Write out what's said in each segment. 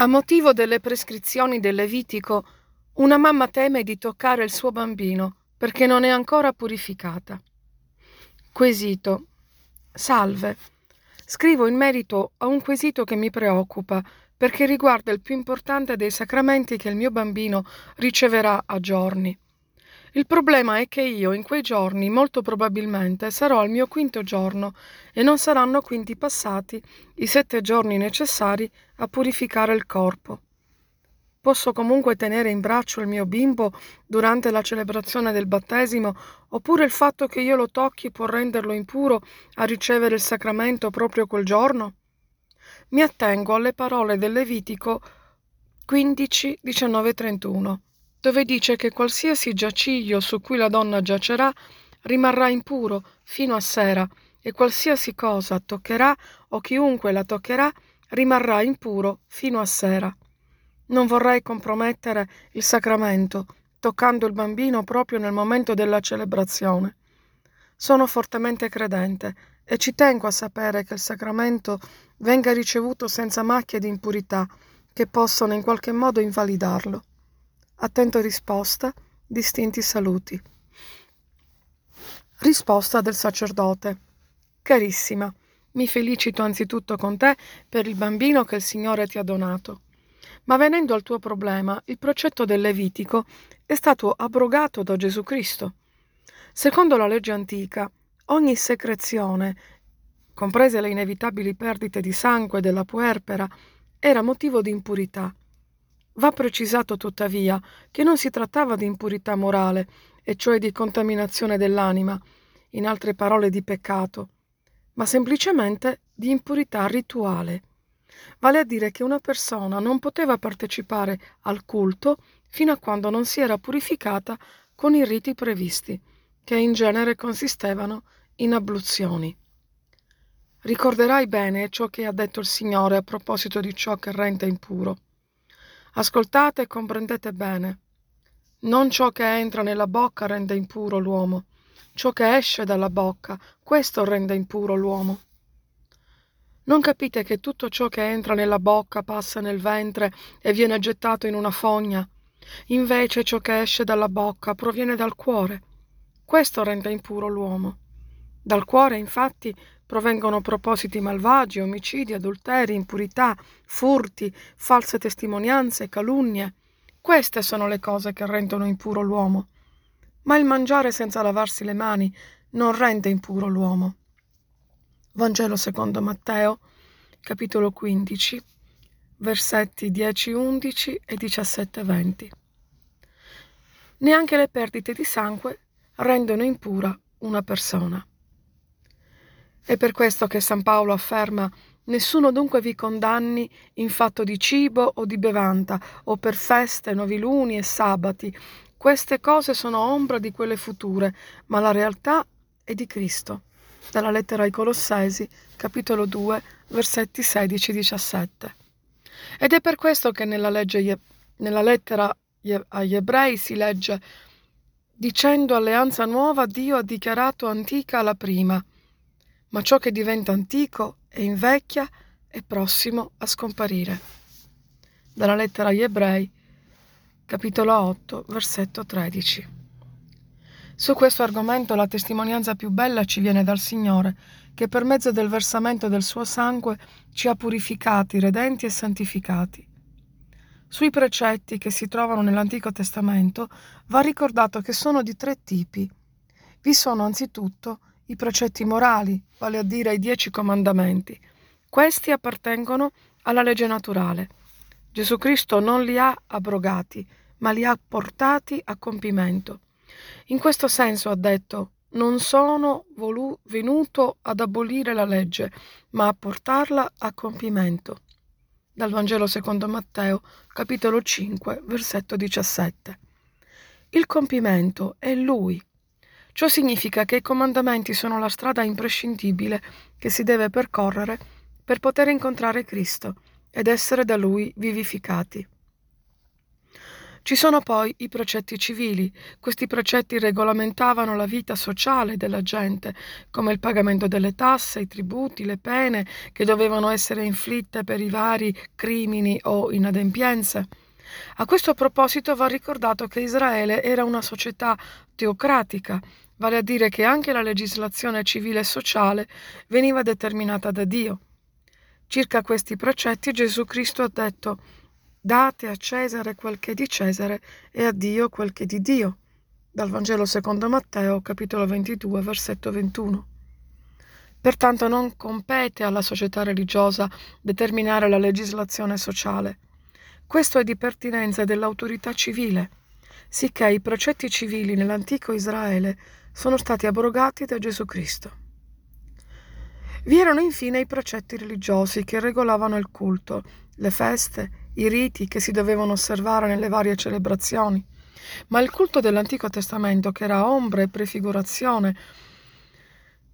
A motivo delle prescrizioni del Levitico, una mamma teme di toccare il suo bambino perché non è ancora purificata. Quesito. Salve. Scrivo in merito a un quesito che mi preoccupa perché riguarda il più importante dei sacramenti che il mio bambino riceverà a giorni. Il problema è che io in quei giorni molto probabilmente sarò al mio quinto giorno e non saranno quindi passati i sette giorni necessari a purificare il corpo. Posso comunque tenere in braccio il mio bimbo durante la celebrazione del battesimo, oppure il fatto che io lo tocchi può renderlo impuro a ricevere il sacramento proprio quel giorno? Mi attengo alle parole del Levitico 15, 19, 31 dove dice che qualsiasi giaciglio su cui la donna giacerà rimarrà impuro fino a sera e qualsiasi cosa toccherà o chiunque la toccherà rimarrà impuro fino a sera. Non vorrei compromettere il sacramento toccando il bambino proprio nel momento della celebrazione. Sono fortemente credente e ci tengo a sapere che il sacramento venga ricevuto senza macchie di impurità che possono in qualche modo invalidarlo. Attento risposta, distinti saluti. Risposta del sacerdote. Carissima, mi felicito anzitutto con te per il bambino che il Signore ti ha donato. Ma venendo al tuo problema, il precetto del Levitico è stato abrogato da Gesù Cristo. Secondo la legge antica, ogni secrezione, comprese le inevitabili perdite di sangue della puerpera, era motivo di impurità. Va precisato tuttavia che non si trattava di impurità morale, e cioè di contaminazione dell'anima, in altre parole di peccato, ma semplicemente di impurità rituale. Vale a dire che una persona non poteva partecipare al culto fino a quando non si era purificata con i riti previsti, che in genere consistevano in abluzioni. Ricorderai bene ciò che ha detto il Signore a proposito di ciò che rende impuro. Ascoltate e comprendete bene. Non ciò che entra nella bocca rende impuro l'uomo, ciò che esce dalla bocca, questo rende impuro l'uomo. Non capite che tutto ciò che entra nella bocca passa nel ventre e viene gettato in una fogna? Invece ciò che esce dalla bocca proviene dal cuore. Questo rende impuro l'uomo. Dal cuore, infatti, provengono propositi malvagi, omicidi, adulteri, impurità, furti, false testimonianze, calunnie. Queste sono le cose che rendono impuro l'uomo. Ma il mangiare senza lavarsi le mani non rende impuro l'uomo. Vangelo secondo Matteo, capitolo 15, versetti 10, 11 e 17, 20. Neanche le perdite di sangue rendono impura una persona. È per questo che San Paolo afferma Nessuno dunque vi condanni in fatto di cibo o di bevanda, o per feste, noviluni e sabati. Queste cose sono ombra di quelle future, ma la realtà è di Cristo. Dalla lettera ai Colossesi, capitolo 2, versetti 16-17. Ed è per questo che nella, legge, nella lettera agli ebrei si legge dicendo alleanza nuova Dio ha dichiarato antica la prima ma ciò che diventa antico e invecchia è prossimo a scomparire. Dalla lettera agli ebrei, capitolo 8, versetto 13. Su questo argomento la testimonianza più bella ci viene dal Signore, che per mezzo del versamento del suo sangue ci ha purificati, redenti e santificati. Sui precetti che si trovano nell'Antico Testamento va ricordato che sono di tre tipi. Vi sono anzitutto i precetti morali, vale a dire i dieci comandamenti. Questi appartengono alla legge naturale. Gesù Cristo non li ha abrogati, ma li ha portati a compimento. In questo senso ha detto non sono volu- venuto ad abolire la legge, ma a portarla a compimento. Dal Vangelo secondo Matteo, capitolo 5, versetto 17. Il compimento è Lui, Ciò significa che i comandamenti sono la strada imprescindibile che si deve percorrere per poter incontrare Cristo ed essere da Lui vivificati. Ci sono poi i precetti civili. Questi precetti regolamentavano la vita sociale della gente, come il pagamento delle tasse, i tributi, le pene che dovevano essere inflitte per i vari crimini o inadempienze. A questo proposito va ricordato che Israele era una società teocratica, vale a dire che anche la legislazione civile e sociale veniva determinata da Dio. Circa questi precetti Gesù Cristo ha detto Date a Cesare quel che è di Cesare e a Dio quel che è di Dio. Dal Vangelo secondo Matteo, capitolo 22, versetto 21. Pertanto non compete alla società religiosa determinare la legislazione sociale. Questo è di pertinenza dell'autorità civile, sicché i precetti civili nell'antico Israele sono stati abrogati da Gesù Cristo. Vi erano infine i precetti religiosi che regolavano il culto, le feste, i riti che si dovevano osservare nelle varie celebrazioni. Ma il culto dell'Antico Testamento, che era ombra e prefigurazione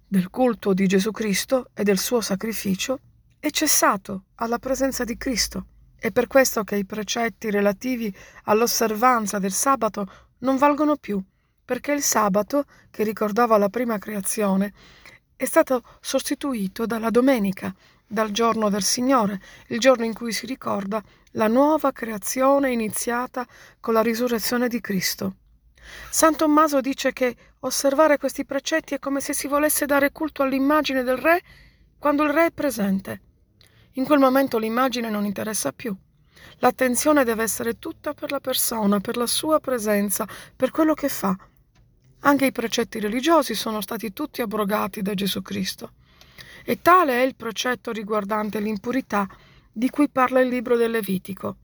del culto di Gesù Cristo e del suo sacrificio, è cessato alla presenza di Cristo. È per questo che i precetti relativi all'osservanza del sabato non valgono più, perché il sabato, che ricordava la prima creazione, è stato sostituito dalla domenica, dal giorno del Signore, il giorno in cui si ricorda la nuova creazione iniziata con la risurrezione di Cristo. San Tommaso dice che osservare questi precetti è come se si volesse dare culto all'immagine del re quando il re è presente. In quel momento l'immagine non interessa più. L'attenzione deve essere tutta per la persona, per la sua presenza, per quello che fa. Anche i precetti religiosi sono stati tutti abrogati da Gesù Cristo. E tale è il precetto riguardante l'impurità di cui parla il libro del Levitico.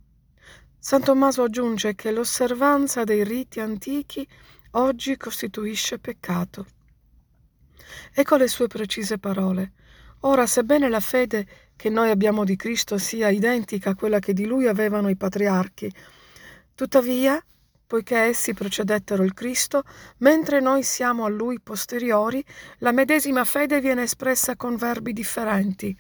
San Tommaso aggiunge che l'osservanza dei riti antichi oggi costituisce peccato. Ecco le sue precise parole. Ora, sebbene la fede che noi abbiamo di Cristo sia identica a quella che di lui avevano i patriarchi, tuttavia poiché essi precedettero il Cristo, mentre noi siamo a lui posteriori, la medesima fede viene espressa con verbi differenti.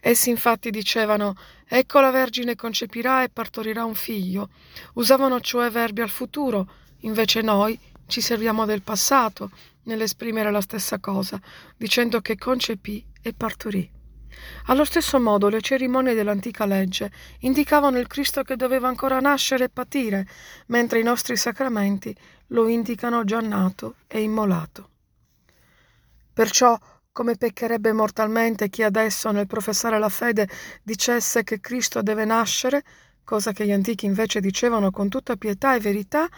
Essi infatti dicevano Ecco la Vergine concepirà e partorirà un figlio. Usavano cioè verbi al futuro, invece noi ci serviamo del passato nell'esprimere la stessa cosa, dicendo che concepì e partorì. Allo stesso modo le cerimonie dell'antica legge indicavano il Cristo che doveva ancora nascere e patire, mentre i nostri sacramenti lo indicano già nato e immolato. Perciò, come peccherebbe mortalmente chi adesso nel professare la fede dicesse che Cristo deve nascere, cosa che gli antichi invece dicevano con tutta pietà e verità,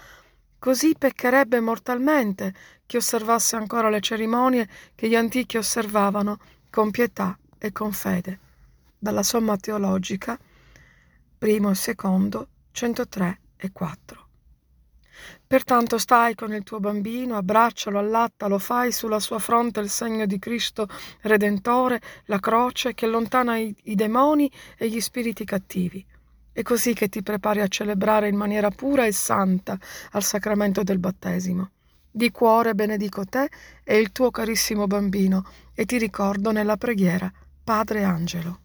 così peccherebbe mortalmente chi osservasse ancora le cerimonie che gli antichi osservavano con pietà e con fede. Dalla Somma Teologica, primo e secondo, 103 e 4. Pertanto stai con il tuo bambino, abbraccialo, allattalo, fai sulla sua fronte il segno di Cristo Redentore, la croce che allontana i, i demoni e gli spiriti cattivi. È così che ti prepari a celebrare in maniera pura e santa al sacramento del battesimo. Di cuore benedico te e il tuo carissimo bambino e ti ricordo nella preghiera Padre Angelo.